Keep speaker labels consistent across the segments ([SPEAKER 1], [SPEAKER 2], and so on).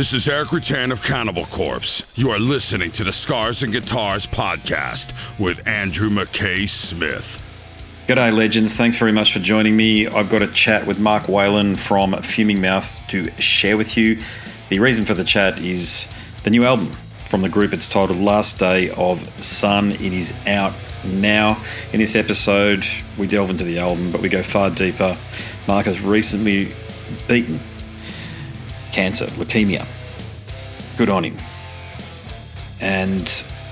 [SPEAKER 1] This is Erik Rutan of Cannibal Corpse. You are listening to the Scars and Guitars podcast with Andrew McKay Smith.
[SPEAKER 2] G'day, legends. Thanks very much for joining me. I've got a chat with Mark Whelan from Fuming Mouth to share with you. The reason for the chat is the new album from the group. It's titled Last Day of Sun. It is out now. In this episode, we delve into the album, but we go far deeper. Mark has recently beaten cancer, leukemia. Good on him. And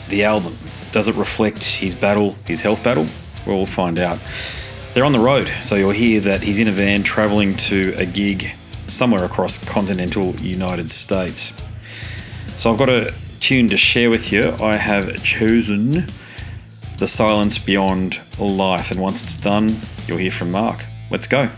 [SPEAKER 2] the album, does it reflect his battle, his health battle? We'll find out. They're on the road, so you'll hear that he's in a van traveling to a gig somewhere across continental United States. So I've got a tune to share with you. I have chosen The Silence Beyond Life, and once it's done, you'll hear from Mark. Let's go.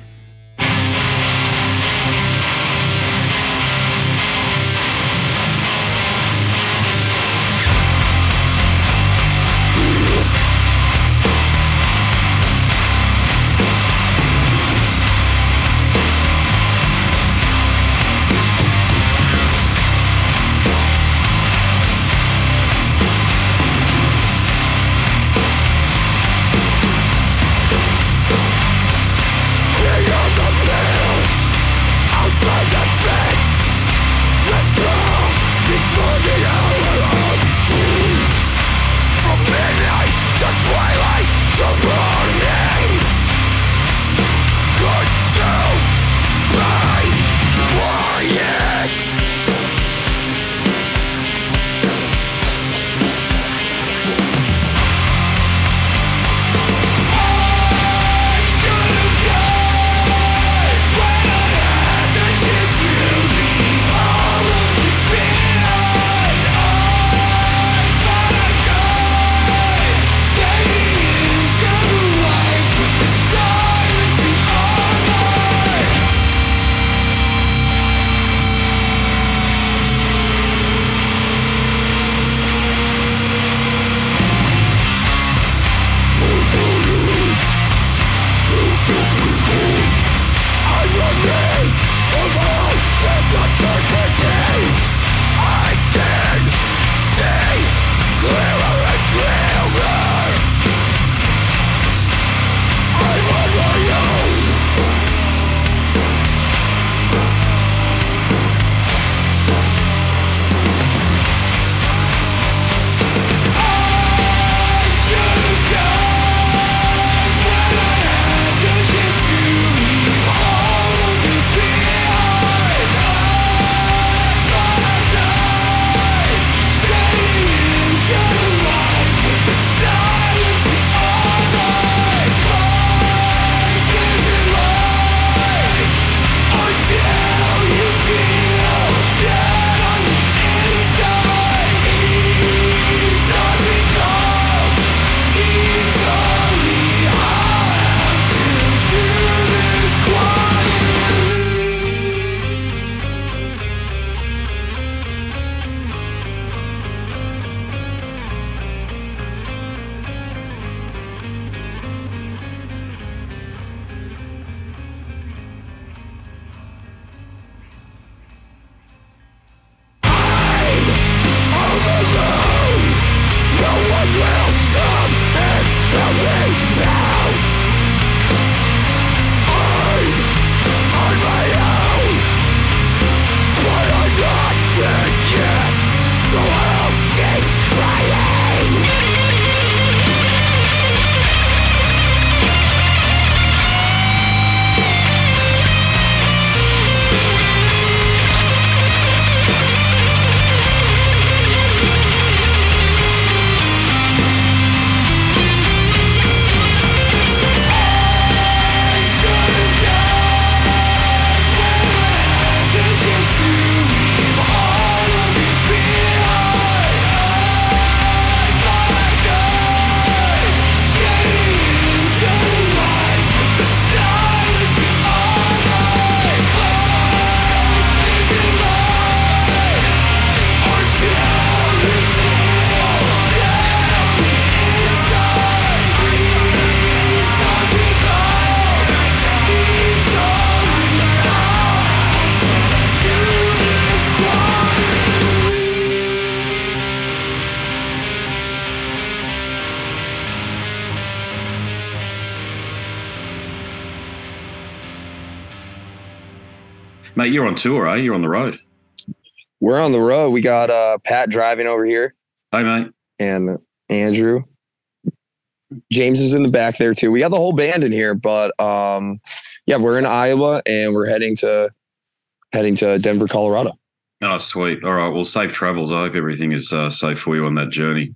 [SPEAKER 2] Mate, you're on tour, eh? You're on the road.
[SPEAKER 3] We're on the road. We got uh, Pat driving over here
[SPEAKER 2] Hey, mate.
[SPEAKER 3] and Andrew. James is in the back there too. We got the whole band in here, but um, yeah, we're in Iowa and we're heading to heading to Denver, Colorado.
[SPEAKER 2] Oh, sweet. All right. Well, safe travels. I hope everything is uh, safe for you on that journey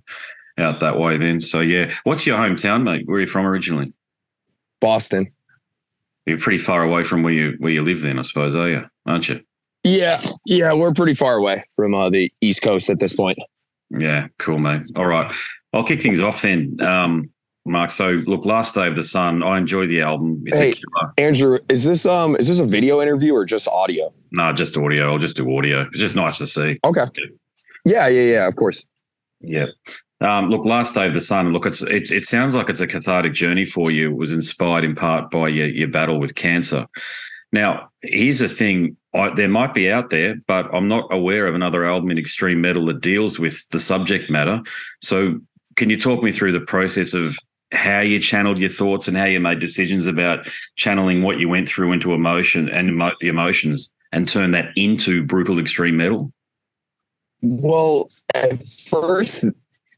[SPEAKER 2] out that way then. So, yeah. What's your hometown, mate? Where are you from originally?
[SPEAKER 3] Boston.
[SPEAKER 2] You're pretty far away from where you where you live then, I suppose, are you? Aren't you?
[SPEAKER 3] Yeah, yeah, we're pretty far away from uh, the East Coast at this point.
[SPEAKER 2] Yeah, cool, mate. All right. I'll kick things off then. Um, Mark, so look, Last Day of the Sun, I enjoy the album. It's
[SPEAKER 3] Hey. Andrew, is this um is this a video interview or just audio?
[SPEAKER 2] No, just audio. I'll just do audio. It's just nice to see.
[SPEAKER 3] Okay. Yeah, yeah, yeah. Of course.
[SPEAKER 2] Yeah. Um, look, Last Day of the Sun. Look, it's it, it sounds like it's a cathartic journey for you. It was inspired in part by your, your battle with cancer. Now, here's the thing: I, there might be out there, but I'm not aware of another album in extreme metal that deals with the subject matter. So, can you talk me through the process of how you channeled your thoughts and how you made decisions about channeling what you went through into emotion and emo- the emotions and turn that into brutal extreme metal?
[SPEAKER 3] Well, at first,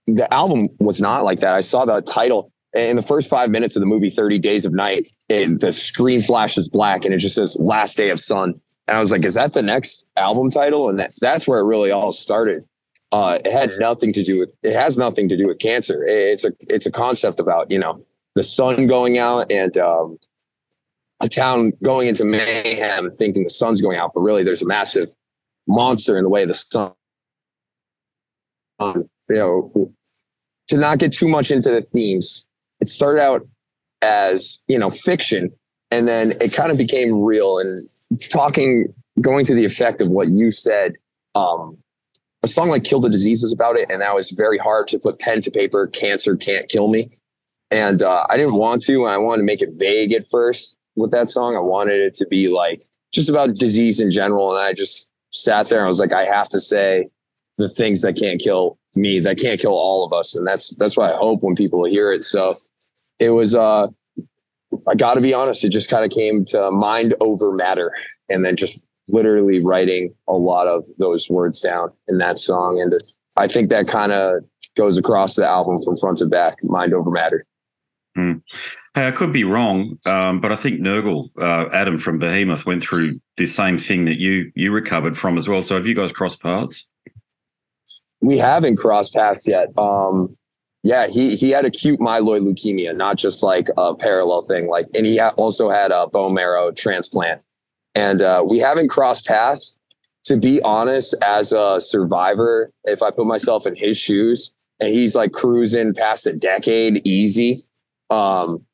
[SPEAKER 3] the album was not like that. I saw the title in the first five minutes of the movie 30 Days of Night. It, the screen flashes black and it just says Last Day of Sun. And I was like, is that the next album title? And that, that's where it really all started. Uh, it had nothing to do with, it has nothing to do with cancer. It- It's a, it's a concept about, you know, the sun going out and, um, a town going into mayhem thinking the sun's going out, but really there's a massive monster in the way of the sun um, you know, to not get too much into the themes, it started out as, you know, fiction and then it kind of became real and talking, going to the effect of what you said. Um, a song like Kill the Disease is about it. And that was very hard to put pen to paper. Cancer can't kill me. And uh, I didn't want to. And I wanted to make it vague at first with that song. I wanted it to be like just about disease in general. And I just sat there and I was like, I have to say, the things that can't kill me, that can't kill all of us. And that's that's what I hope when people hear it. So it was uh I gotta be honest, it just kind of came to mind over matter and then just literally writing a lot of those words down in that song. And I think that kind of goes across the album from front to back, mind over matter.
[SPEAKER 2] Hey, I could be wrong, um, but I think Nergal, uh, Adam from Behemoth, went through the same thing that you you recovered from as well. So have you guys crossed paths?
[SPEAKER 3] We haven't crossed paths yet. Um, yeah, he he had acute myeloid leukemia, not just like a parallel thing. Like, and he ha- also had a bone marrow transplant, and uh, we haven't crossed paths. To be honest, as a survivor, if I put myself in his shoes, and he's like cruising past a decade easy, um,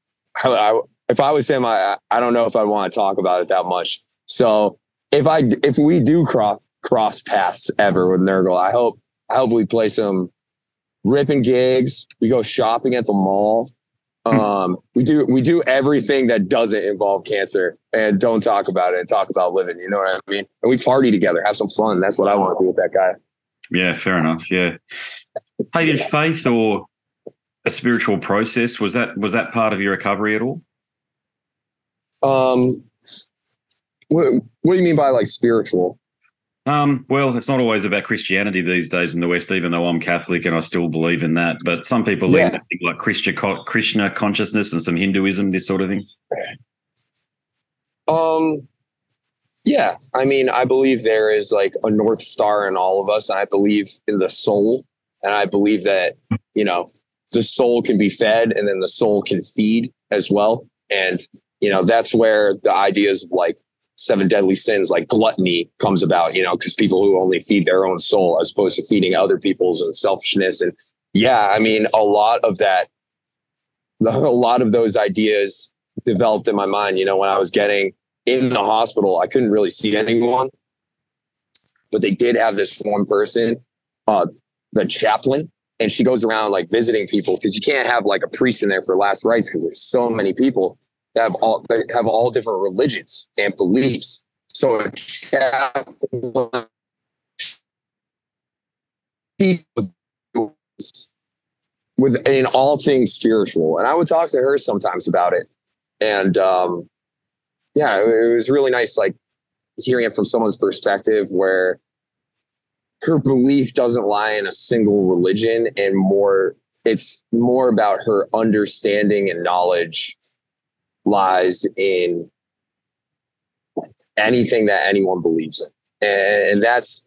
[SPEAKER 3] I, I, if I was him, I I don't know if I want to talk about it that much. So if I if we do cross cross paths ever with Nergal, I hope I hope we play some ripping gigs. We go shopping at the mall. Um, we do we do everything that doesn't involve cancer and don't talk about it and talk about living. You know what I mean? And we party together, have some fun. That's what I want to do with that guy.
[SPEAKER 2] Yeah, fair enough. Yeah. Hey, did faith or a spiritual process was that was that part of your recovery at all?
[SPEAKER 3] Um, what, what do you mean by like spiritual?
[SPEAKER 2] Um, well, it's not always about Christianity these days in the West, even though I'm Catholic and I still believe in that. But some people lean
[SPEAKER 3] Yeah.
[SPEAKER 2] like Krishna, Krishna consciousness and some Hinduism, this sort of thing.
[SPEAKER 3] Um, yeah, I mean, I believe there is like a north star in all of us, and I believe in the soul, and I believe that you know the soul can be fed, and then the soul can feed as well, and you know that's where the ideas of like seven deadly sins, like gluttony, comes about. You know, because people who only feed their own soul as opposed to feeding other people's and selfishness, and yeah, I mean, a lot of that, a lot of those ideas developed in my mind. You know, when I was getting in the hospital, I couldn't really see anyone, but they did have this one person, uh, the chaplain, and she goes around like visiting people because you can't have like a priest in there for last rites because there's so many people that have all that have all different religions and beliefs. So a chaplain with in all things spiritual, and I would talk to her sometimes about it, and um, yeah, it, it was really nice. Like hearing it from someone's perspective where her belief doesn't lie in a single religion and more it's more about her understanding and knowledge lies in anything that anyone believes in and, that's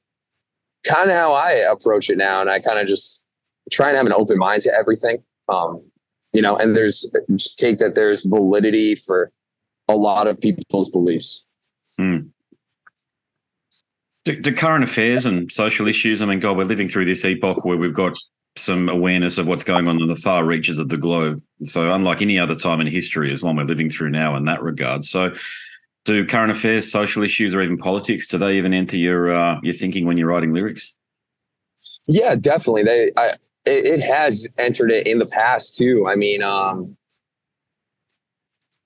[SPEAKER 3] kind of how i approach it now and i kind of just try and have an open mind to everything um you know and there's just take that there's validity for a lot of people's beliefs
[SPEAKER 2] Hmm. Do, do current affairs and social issues, I mean, God, we're living through this epoch where we've got some awareness of what's going on in the far reaches of the globe. So, unlike any other time in history, is one we're living through now in that regard. So, do current affairs, social issues, or even politics, do they even enter your uh, your thinking when you're writing lyrics?
[SPEAKER 3] Yeah, definitely. They, I, it, it has entered it in the past too. I mean, um,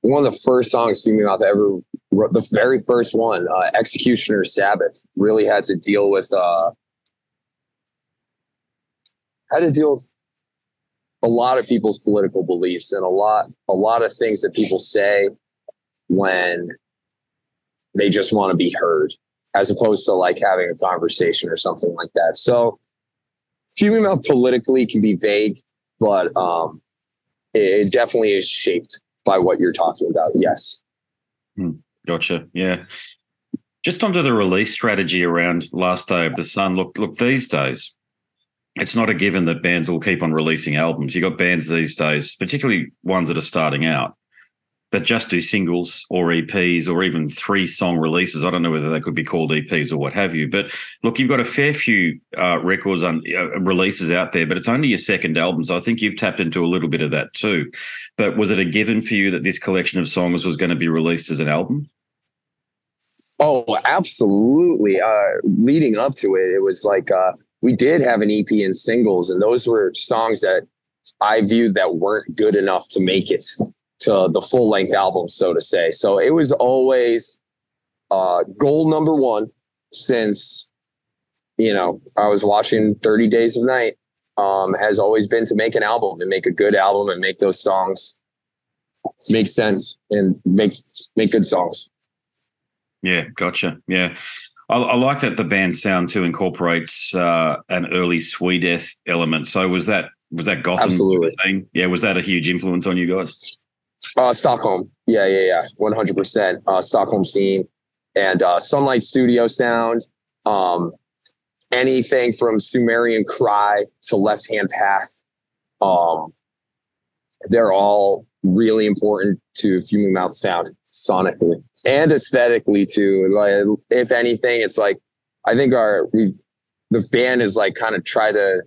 [SPEAKER 3] one of the first songs Fuming Mouth ever wrote, the very first one, uh, Executioner Sabbath, really had to deal with, uh, had to deal with a lot of people's political beliefs and a lot, a lot of things that people say when they just want to be heard, as opposed to like having a conversation or something like that. So, Mouth politically can be vague, but um, it, it definitely is shaped by what you're talking about. Yes.
[SPEAKER 2] Gotcha. Yeah. Just onto the release strategy around Last Day of the Sun. Look, look, these days, it's not a given that bands will keep on releasing albums. You've got bands these days, particularly ones that are starting out, that just do singles or EPs or even three song releases. I don't know whether they could be called EPs or what have you. But look, you've got a fair few uh, records and uh, releases out there, but it's only your second album. So I think you've tapped into a little bit of that too. But was it a given for you that this collection of songs was going to be released as an album?
[SPEAKER 3] Oh, absolutely. Uh, leading up to it, it was like uh, we did have an EP and singles, and those were songs that I viewed that weren't good enough to make it to the full length album, so to say. So it was always uh, goal number one since you know I was watching Thirty Days of Night. Um, has always been to make an album and make a good album and make those songs make sense and make make good songs.
[SPEAKER 2] Yeah, gotcha. Yeah. I, I like that the band sound too incorporates uh, an early Swedeath element. So was that was that Gotham?
[SPEAKER 3] Absolutely.
[SPEAKER 2] Thing? Yeah, was that a huge influence on you guys?
[SPEAKER 3] Uh, Stockholm. Yeah, yeah, yeah. One hundred percent. Uh, Stockholm scene and uh, Sunlight Studio sound. Um, anything from Sumerian Cry to Left Hand Path. Um, they're all really important to Fuming Mouth sound sonically and aesthetically too. Like, if anything, it's like I think our we the band is like kind of try to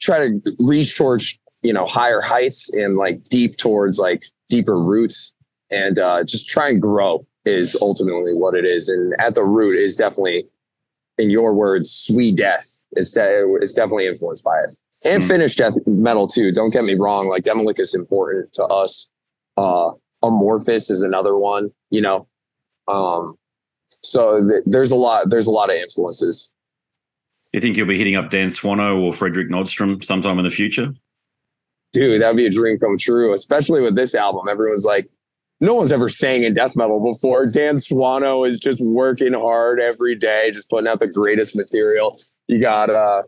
[SPEAKER 3] try to reach towards you know higher heights and like deep towards like deeper roots and uh, just try and grow is ultimately what it is. And at the root is definitely, in your words, Swedeath. It's, de- it's definitely influenced by it. And
[SPEAKER 2] Hmm.
[SPEAKER 3] Finnish death metal too. Don't get me wrong. Like Demilich is important to us. Uh, Amorphis is another one. You know, um, so th- there's a lot. There's a lot of influences.
[SPEAKER 2] You think you'll be hitting up Dan Swano or Fredrik Nordström sometime in the future?
[SPEAKER 3] dude, that'd be a dream come true, especially with this album. Everyone's like, no one's ever sang in death metal before. Dan Swano is just working hard every day, just putting out the greatest material. You got, uh,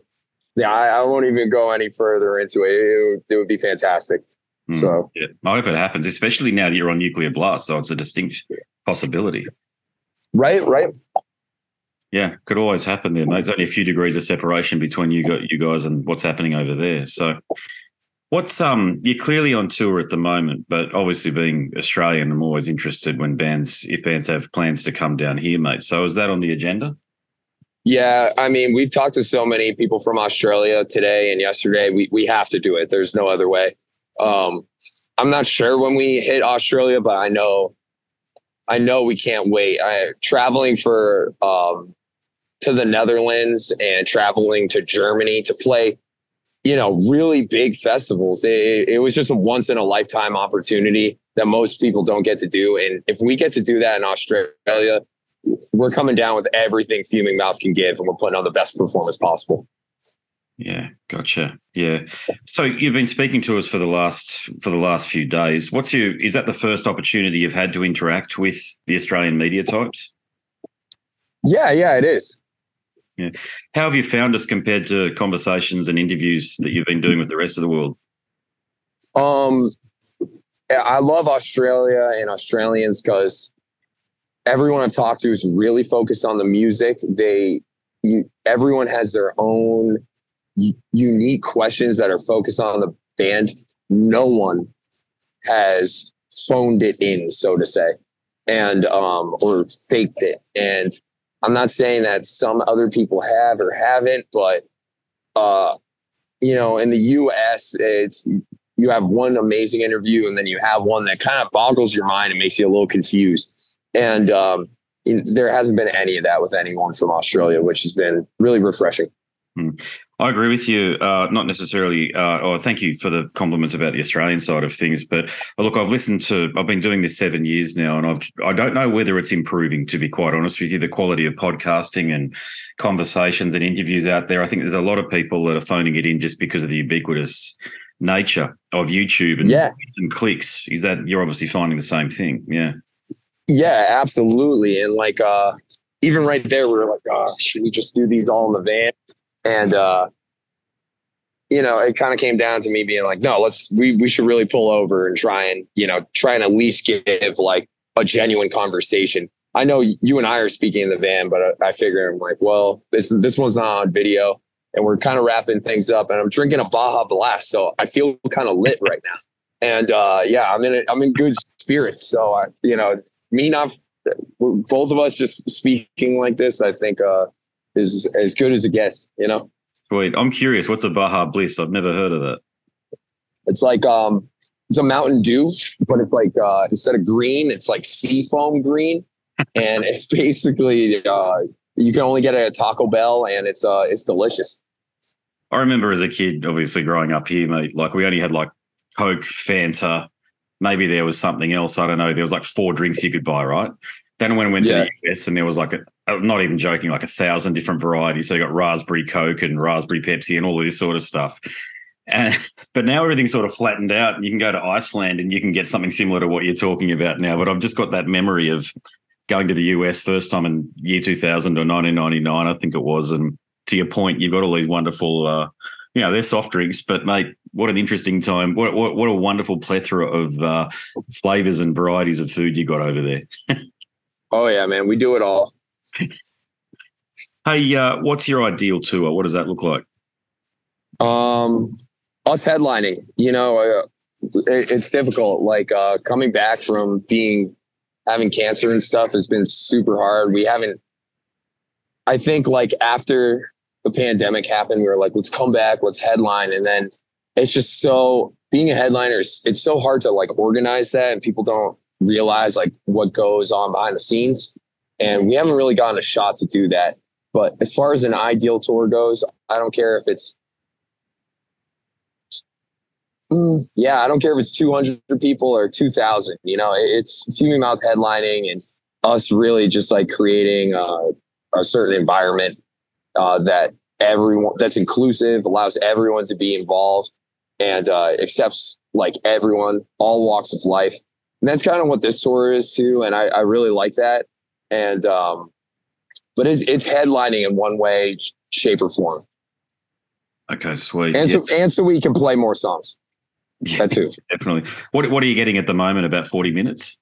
[SPEAKER 3] yeah, I, I won't even go any further into it. It would, it would be fantastic.
[SPEAKER 2] Hmm.
[SPEAKER 3] So,
[SPEAKER 2] Yeah, I hope it happens, especially now that you're on Nuclear Blast. So it's a distinct possibility.
[SPEAKER 3] right, right.
[SPEAKER 2] Yeah, could always happen there, mate. There's only a few degrees of separation between you, got you guys and what's happening over there. So, what's um? You're clearly on tour at the moment, but obviously being Australian, I'm always interested when bands, if bands have plans to come down here, mate. So, is that on the agenda?
[SPEAKER 3] Yeah, I mean, we've talked to so many people from Australia today and yesterday. We we have to do it. There's no other way. Um, I'm not sure when we hit Australia, but I know, I know we can't wait. I traveling for um, to the Netherlands and traveling to Germany to play, you know, really big festivals. It, it was just a once in a lifetime opportunity that most people don't get to do. And if we get to do that in Australia, we're coming down with everything Fuming Mouth can give, and we're putting on the best performance possible.
[SPEAKER 2] Yeah, gotcha. Yeah. So you've been speaking to us for the last for the last few days. What's your is that the first opportunity you've had to interact with the Australian media types?
[SPEAKER 3] Yeah, yeah, it is.
[SPEAKER 2] Yeah. How have you found us compared to conversations and interviews that you've been doing with the rest of the world?
[SPEAKER 3] Um, I love Australia and Australians because everyone I've talked to is really focused on the music. They, you, everyone has their own unique questions that are focused on the band. No one has phoned it in, so to say, and um, or faked it. And I'm not saying that some other people have or haven't, but uh, you know, in the U.S., it's you have one amazing interview, and then you have one that kind of boggles your mind and makes you a little confused. And um, there hasn't been any of that with anyone from Australia, which has been really refreshing.
[SPEAKER 2] I agree with you. Uh, not necessarily. Uh, oh, thank you for the compliments about the Australian side of things. But uh, look, I've listened to. I've been doing this seven years now, and I've. I don't know whether it's improving. To be quite honest with you, the quality of podcasting and conversations and interviews out there. I think there's a lot of people that are phoning it in just because of the ubiquitous nature of YouTube and,
[SPEAKER 3] yeah.
[SPEAKER 2] and clicks. Is that you're obviously finding the same thing? Yeah.
[SPEAKER 3] Yeah, absolutely. And like, uh, even right there, we are like, oh, should we just do these all in the van? And uh, you know, it kind of came down to me being like, no, let's we we should really pull over and try and, you know, try and at least give like a genuine conversation. I know you and I are speaking in the van, but I, I figure I'm like, well, this this one's not on video, and we're kind of wrapping things up. And I'm drinking a Baja Blast, so I feel kind of lit right now. And uh, yeah, I'm in a, I'm in good spirits. So I, you know, me not both of us just speaking like this, I think uh, is as good as it gets, you know?
[SPEAKER 2] Wait, I'm curious. What's a Baja Bliss? I've never heard of that.
[SPEAKER 3] It's like um, it's a Mountain Dew, but it's like uh, instead of green, it's like sea foam green, and it's basically uh, you can only get it at Taco Bell, and it's uh, it's delicious.
[SPEAKER 2] I remember as a kid, obviously growing up here, mate. Like we only had like Coke, Fanta. Maybe there was something else. I don't know. There was like four drinks you could buy, right? Then when I went yeah. to the US and there was like a, I'm not even joking, like a thousand different varieties. So you got raspberry Coke and raspberry Pepsi and all this sort of stuff. And, but now everything's sort of flattened out you can go to Iceland and you can get something similar to what you're talking about now. But I've just got that memory of going to the US first time in year 2000 or 1999, I think it was. And to your point, you've got all these wonderful, uh, you know, they're soft drinks, but mate, what an interesting time. What, what, what a wonderful plethora of uh, flavors and varieties of food you got over there.
[SPEAKER 3] Oh yeah, man, we do it all.
[SPEAKER 2] Hey, uh, what's your ideal tour? What does that look like?
[SPEAKER 3] Um, us headlining. You know, uh, it, it's difficult. Like uh, coming back from being having cancer and stuff has been super hard. We haven't. I think like after the pandemic happened, we were like, let's come back, let's headline, and then it's just so being a headliner. is It's so hard to like organize that, and people don't realize like what goes on behind the scenes. And we haven't really gotten a shot to do that. But as far as an ideal tour goes, I don't care if it's mm, yeah, I don't care if it's 200 people or 2,000. You know, it's Fuming Mouth headlining and us really just like creating uh, a certain environment uh, that everyone that's inclusive, allows everyone to be involved, and uh, accepts like everyone, all walks of life. And that's kind of what this tour is too. And I, I really like that. And, um, but it's, it's headlining in one way, shape or form.
[SPEAKER 2] Okay, sweet.
[SPEAKER 3] And so, and so we can play more songs.
[SPEAKER 2] Yeah, that too. Definitely. What, what are you getting at the moment? About 40 minutes?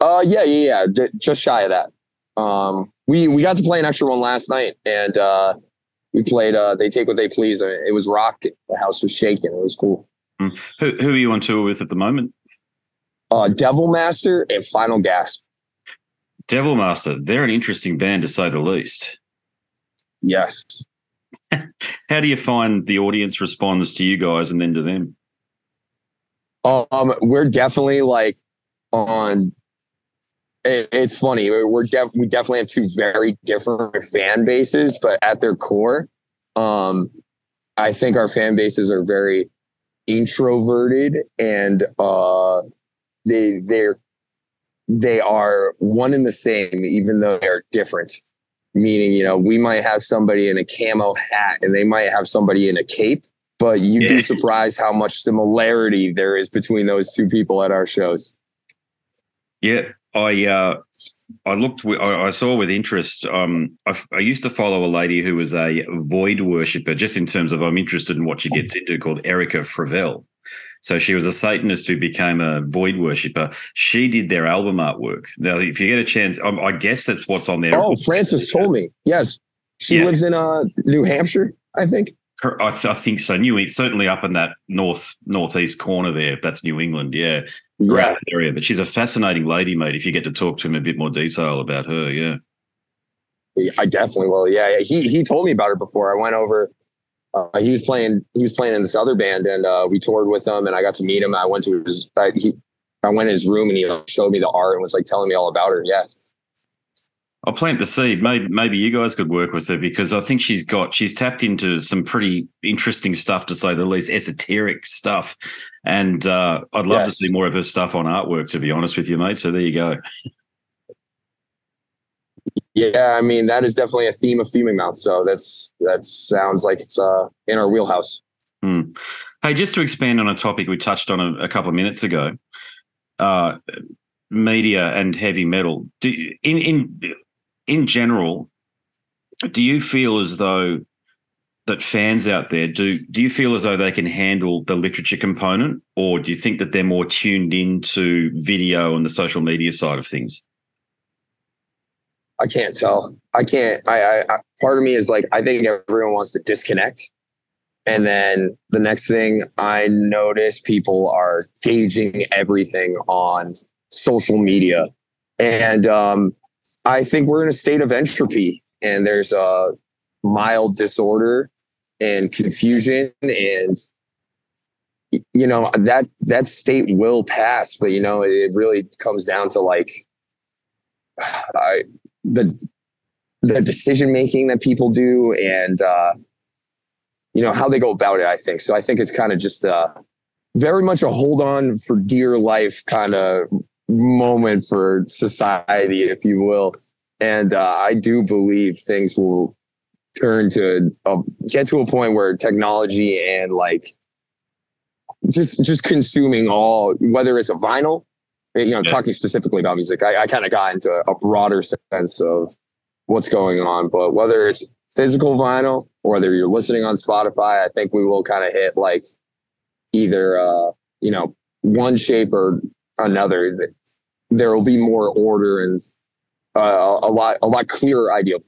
[SPEAKER 3] Uh, yeah, yeah, yeah. just shy of that. Um, we, we got to play an extra one last night and, uh, we played, uh, they take what they please. It was rock. The house was shaking. It was cool.
[SPEAKER 2] Mm. Who, who are you on tour with at the moment?
[SPEAKER 3] uh, Devil Master and Final Gasp.
[SPEAKER 2] Devil Master, they're an interesting band to say the least.
[SPEAKER 3] Yes.
[SPEAKER 2] How do you find the audience responds to you guys and then to them?
[SPEAKER 3] Um, we're definitely like on. It, it's funny. We're def, we definitely have two very different fan bases, but at their core, um, I think our fan bases are very introverted and uh they they're they are one and the same, even though they're different. Meaning, you know, we might have somebody in a camo hat and they might have somebody in a cape, but you'd be surprised how much similarity there is between those two people at our shows.
[SPEAKER 2] Yeah, I uh, I looked. I, I saw with interest. Um, I, I, used to follow a lady who was a void worshipper. Just in terms of, I'm interested in what she gets into, called Erica Fravel. So she was a Satanist who became a void worshipper. She did their album artwork. Now, if you get a chance, I, I guess that's what's on there.
[SPEAKER 3] Oh, Francis told me. Yes, she yeah. lives in uh, New Hampshire, I think.
[SPEAKER 2] I, th- I, think so. New certainly up in that north northeast corner there. That's New England. Yeah,
[SPEAKER 3] yeah.
[SPEAKER 2] area. But she's a fascinating lady, mate. If you get to talk to him a bit more detail about her, yeah.
[SPEAKER 3] I definitely will. Yeah, he he told me about her before. I went over. Uh, he was playing. He was playing in this other band, and uh, we toured with him. And I got to meet him. I went to his. I, he, I went in his room, and he showed me the art and was like telling me all about her. Yeah,
[SPEAKER 2] I'll plant the seed. Maybe maybe you guys could work with her because I think she's got she's tapped into some pretty interesting stuff to say the least, esoteric stuff. And uh, I'd love yes. to see more of her stuff on artwork. To be honest with you, mate. So there you go.
[SPEAKER 3] Yeah, I mean that is definitely a theme of Fuming Mouth. So that's that sounds like it's uh, in our wheelhouse.
[SPEAKER 2] Hmm. Hey, just to expand on a topic we touched on a, a couple of minutes ago, uh, media and heavy metal. Do, in in in general, do you feel as though that fans out there do do you feel as though they can handle the literature component or do you think that they're more tuned into video and the social media side of things
[SPEAKER 3] i can't tell. I can't I, I part of me is like i think everyone wants to disconnect. And then the next thing i notice people are gauging everything on social media. And um I think we're in a state of entropy and there's a mild disorder and confusion and you know that that state will pass but you know it really comes down to like I, the the decision making that people do and uh you know how they go about it i think so i think it's kind of just uh very much a hold on for dear life kind of moment for society, if you will. And uh, I do believe things will turn to get to a point where technology and like just just consuming all whether it's a vinyl you know yeah. talking specifically about music i, I kind of got into a broader sense of what's going on but whether it's physical vinyl or whether you're listening on spotify i think we will kind of hit like either uh you know one shape or another there will be more order and uh, a lot a lot clearer idea of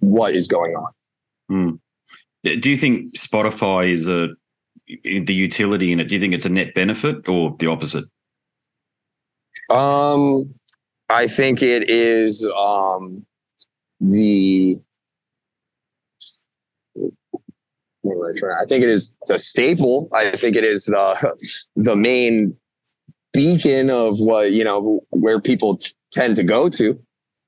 [SPEAKER 3] what is going on.
[SPEAKER 2] Mm. Do you think Spotify is a the utility in it? Do you think it's a net benefit or the opposite?
[SPEAKER 3] Um, I think it is um, the. I think it is the staple. I think it is the the main beacon of what you know where people tend to go to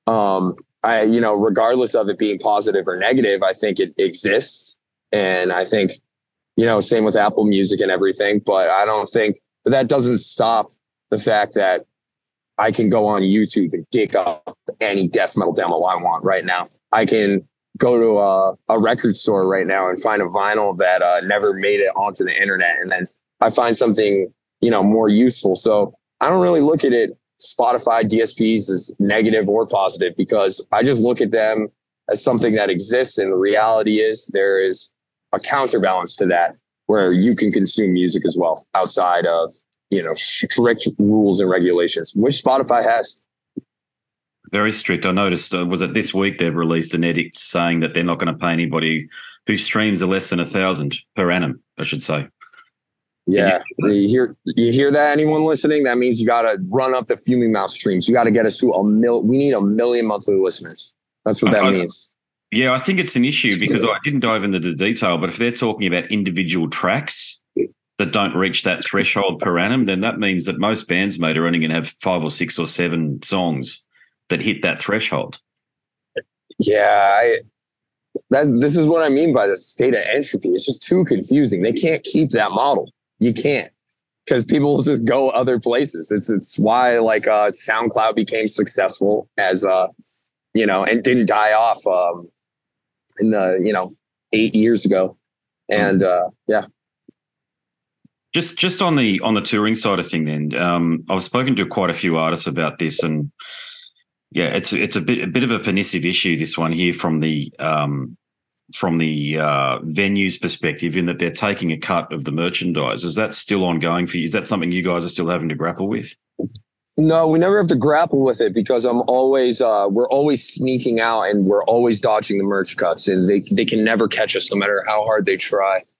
[SPEAKER 3] um i you know regardless of it being positive or negative i think it exists and i think you know same with apple music and everything but i don't think but that doesn't stop the fact that i can go on youtube and dig up any death metal demo i want right now i can go to a, a record store right now and find a vinyl that uh, never made it onto the internet and then i find something you know, more useful. So I don't really look at it Spotify DSPs as negative or positive because I just look at them as something that exists. And the reality is there is a counterbalance to that where you can consume music as well outside of, you know, strict rules and regulations, which Spotify has.
[SPEAKER 2] Very strict. I noticed, uh, was it this week they've released an edict saying that they're not going to pay anybody who streams are less than a thousand per annum, I should say.
[SPEAKER 3] Yeah, you hear you hear that? Anyone listening? That means you got to run up the fuming mouth streams. You got to get us to a mil. We need a million monthly listeners. That's what that I, means.
[SPEAKER 2] Yeah, I think it's an issue because I didn't dive into the detail, but if they're talking about individual tracks that don't reach that threshold per annum, then that means that most bands, mate, are only going to have five or six or seven songs that hit that threshold.
[SPEAKER 3] Yeah, I, that this is what I mean by the state of entropy. It's just too confusing. They can't keep that model you can't because people will just go other places. It's it's why like uh, SoundCloud became successful as uh you know and didn't die off um in the you know eight years ago, and uh yeah.
[SPEAKER 2] Just just on the on the touring side of thing, then um, I've spoken to quite a few artists about this, and Yeah, it's it's a bit a bit of a pernissive issue. This one here from the um, from the uh, venues perspective, in that they're taking a cut of the merchandise. Is that still ongoing for you? Is that something you guys are still having to grapple with?
[SPEAKER 3] No, we never have to grapple with it because I'm always uh, we're always sneaking out and we're always dodging the merch cuts and they they can never catch us no matter how hard they try.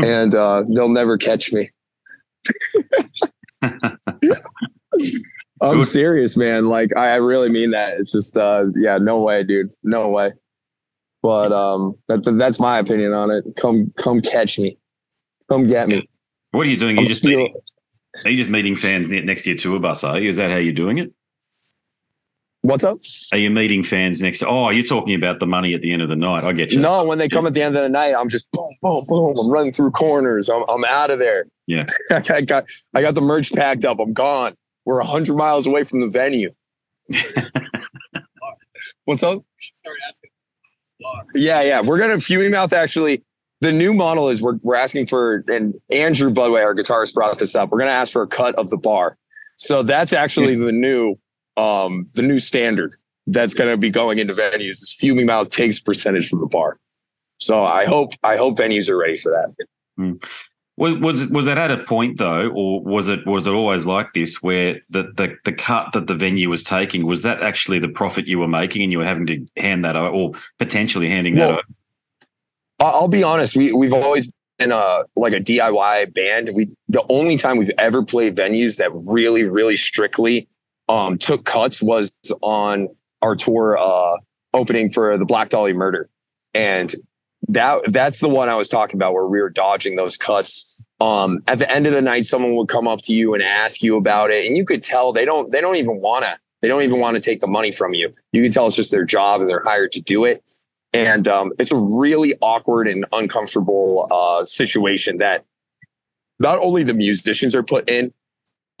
[SPEAKER 3] And uh, they'll never catch me. I'm serious, man. Like I, I really mean that. It's just uh yeah, no way, dude. No way. But um that, that's my opinion on it. Come come catch me. Come get me.
[SPEAKER 2] What are you doing? Are
[SPEAKER 3] I'm
[SPEAKER 2] you just
[SPEAKER 3] still-
[SPEAKER 2] meeting, are you just meeting fans ne- next to your tour bus? Are you? Is that how you're doing it?
[SPEAKER 3] What's up?
[SPEAKER 2] Are you meeting fans next? To, oh, you're talking about the money at the end of the night. I get you.
[SPEAKER 3] No, when they come at the end of the night, I'm just boom, boom, boom. I'm running through corners. I'm I'm out of there.
[SPEAKER 2] Yeah.
[SPEAKER 3] I got I got the merch packed up. I'm gone. We're hundred miles away from the venue. What's up? Yeah, yeah. We're gonna fuming mouth actually. The new model is we're we're asking for and Andrew Budway, our guitarist, brought this up. We're gonna ask for a cut of the bar. So that's actually the new um the new standard that's gonna be going into venues. Is fuming mouth takes percentage from the bar. So I hope I hope venues are ready for that.
[SPEAKER 2] Was was was that at a point though, or was it was it always like this, where the the the cut that the venue was taking was that actually the profit you were making, and you were having to hand that over, or potentially handing that
[SPEAKER 3] Well,
[SPEAKER 2] over?
[SPEAKER 3] I'll I'll be honest. We we've always been a like a DIY band. We the only time we've ever played venues that really really strictly um took cuts was on our tour uh opening for the Black Dahlia Murder, and that that's the one I was talking about where we were dodging those cuts. Um, at the end of the night, someone would come up to you and ask you about it, and you could tell they don't they don't even want to they don't even want to take the money from you. You can tell it's just their job and they're hired to do it and um, it's a really awkward and uncomfortable uh, situation that not only the musicians are put in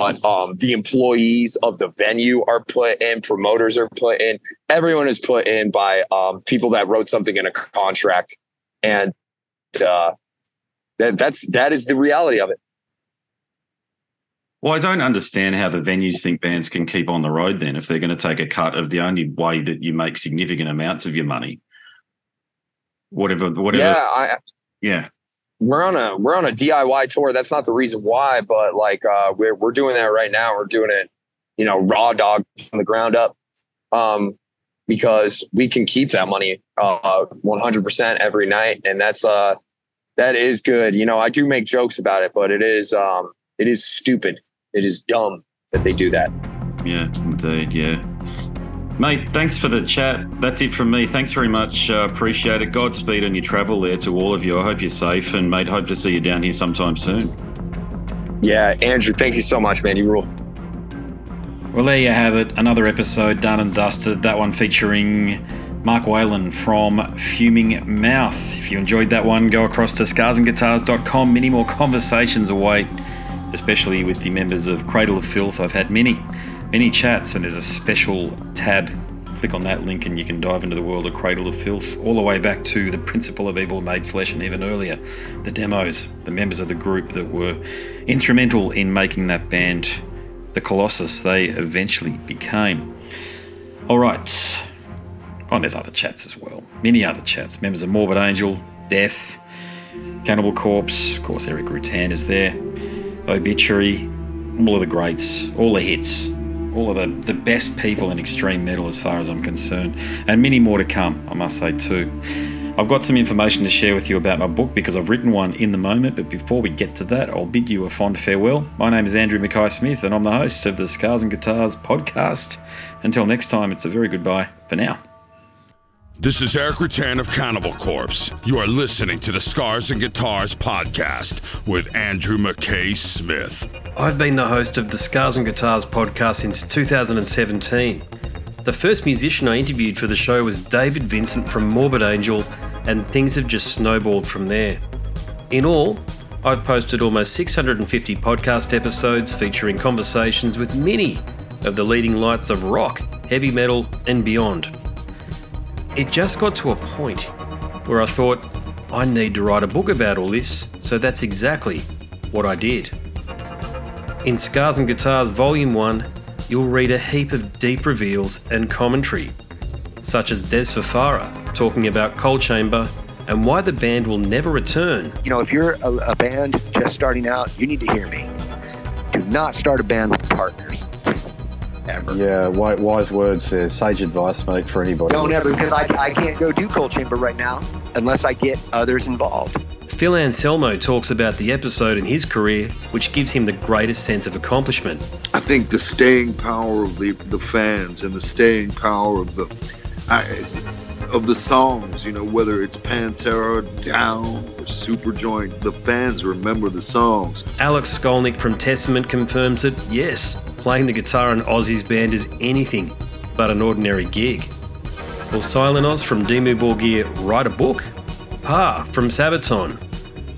[SPEAKER 3] um, the employees of the venue are put in promoters are put in everyone is put in by um, people that wrote something in a contract and uh, that, that's that is the reality of it
[SPEAKER 2] Well, I don't understand how the venues think bands can keep on the road then if they're going to take a cut of the only way that you make significant amounts of your money. Whatever, whatever.
[SPEAKER 3] yeah I,
[SPEAKER 2] yeah.
[SPEAKER 3] We're on a we're on a DIY tour. That's not the reason why, but like uh, we're we're doing that right now. We're doing it, you know, raw dog from the ground up, um, because we can keep that money uh 100 percent every night, and that's uh that is good. You know, I do make jokes about it, but it is um it is stupid. It is dumb that they do that.
[SPEAKER 2] Yeah, indeed. Yeah. Mate, thanks for the chat. That's it from me. Thanks very much. Uh, appreciate it. Godspeed on your travel there to all of you. I hope you're safe. And, mate, hope to see you down here sometime soon.
[SPEAKER 3] Yeah, Andrew, thank you so much, man. You rule.
[SPEAKER 2] Well, there you have it. Another episode done and dusted. That one featuring Mark Whelan from Fuming Mouth. If you enjoyed that one, go across to scarsandguitars.com. Many more conversations await, especially with the members of Cradle of Filth. I've had many, many chats, and there's a special tab. Click on that link and you can dive into the world of Cradle of Filth, all the way back to the Principle of Evil Made Flesh, and even earlier, the demos, the members of the group that were instrumental in making that band the Colossus they eventually became. All right. Oh, and there's other chats as well. Many other chats. Members of Morbid Angel, Death, Cannibal Corpse, of course, Erik Rutan is there, Obituary, all of the greats, all the hits, all of the, the best people in extreme metal as far as I'm concerned, and many more to come, I must say, too. I've got some information to share with you about my book because I've written one in the moment, but before we get to that, I'll bid you a fond farewell. My name is Andrew Mackay Smith, and I'm the host of the Scars and Guitars podcast. Until next time, it's a very goodbye for now.
[SPEAKER 1] This is Erik Rutan of Cannibal Corpse. You are listening to the Scars and Guitars podcast with Andrew McKay Smith.
[SPEAKER 4] I've been the host of the Scars and Guitars podcast since 2017. The first musician I interviewed for the show was David Vincent from Morbid Angel, and things have just snowballed from there. In all, I've posted almost 650 podcast episodes featuring conversations with many of the leading lights of rock, heavy metal, and beyond. It just got to a point where I thought, I need to write a book about all this, so that's exactly what I did. In Scars and Guitars Volume 1, you'll read a heap of deep reveals and commentary, such as Des Fafara talking about Coal Chamber and why the band will never return.
[SPEAKER 5] You know, if you're a, a band just starting out, you need to hear me. Do not start a band. Ever.
[SPEAKER 2] Yeah, wise words there. Sage advice, mate, for anybody.
[SPEAKER 5] Don't ever, because I, I can't go do Coal Chamber right now unless I get others involved.
[SPEAKER 4] Phil Anselmo talks about the episode in his career which gives him the greatest sense of accomplishment.
[SPEAKER 6] I think the staying power of the, the fans and the staying power of the I, of the songs, you know, whether it's Pantera, Down, or Superjoint, the fans remember the songs.
[SPEAKER 4] Alex Skolnick from Testament confirms that yes, playing the guitar in Ozzy's band is anything but an ordinary gig. Will Silenoz from Dimmu Borgir write a book? Pär from Sabaton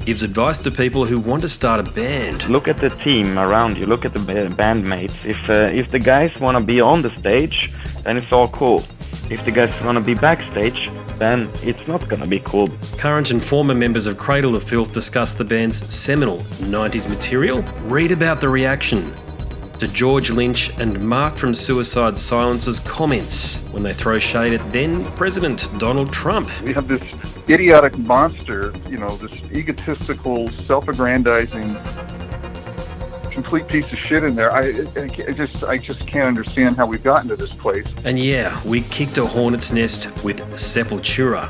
[SPEAKER 4] gives advice to people who want to start a band.
[SPEAKER 7] Look at the team around you. Look at the bandmates. If uh, if the guys want to be on the stage, then it's all cool. If the guys want to be backstage, then it's not gonna be cool.
[SPEAKER 4] Current and former members of Cradle of Filth discuss the band's seminal 90s material. Read about the reaction to George Lynch and Mark from Suicide Silence's comments when they throw shade at then President Donald Trump.
[SPEAKER 8] We have this idiotic monster, you know, this egotistical, self aggrandizing complete piece of shit in there. I, I, just I just can't understand how we've gotten to this place.
[SPEAKER 4] And yeah, we kicked a hornet's nest with Sepultura.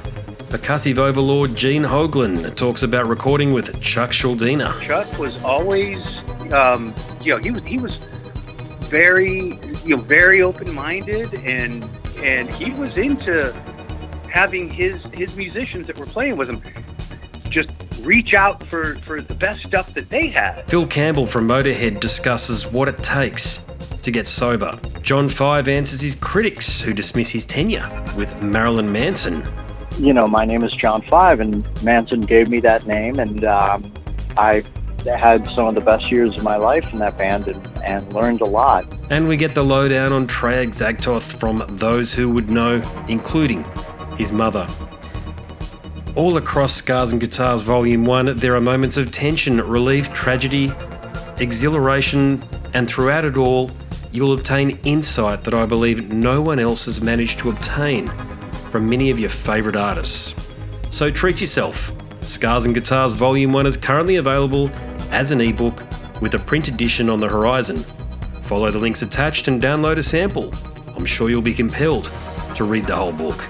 [SPEAKER 4] Percussive overlord Gene Hoglan talks about recording with Chuck Schuldiner.
[SPEAKER 9] Chuck was always, um, you know, he was he was very, you know, very open-minded, and and he was into having his his musicians that were playing with him just reach out for, for the best stuff that they had.
[SPEAKER 4] Phil Campbell from Motorhead discusses what it takes to get sober. John Five answers his critics who dismiss his tenure with Marilyn Manson.
[SPEAKER 10] You know, my name is John Five, and Manson gave me that name, and um, I had some of the best years of my life in that band and, and learned a lot.
[SPEAKER 4] And we get the lowdown on Trey Azagthoth from those who would know, including his mother. All across Scars and Guitars Volume 1, there are moments of tension, relief, tragedy, exhilaration, and throughout it all, you'll obtain insight that I believe no one else has managed to obtain from many of your favourite artists. So treat yourself. Scars and Guitars Volume 1 is currently available as an ebook with a print edition on the horizon. Follow the links attached and download a sample. I'm sure you'll be compelled to read the whole book.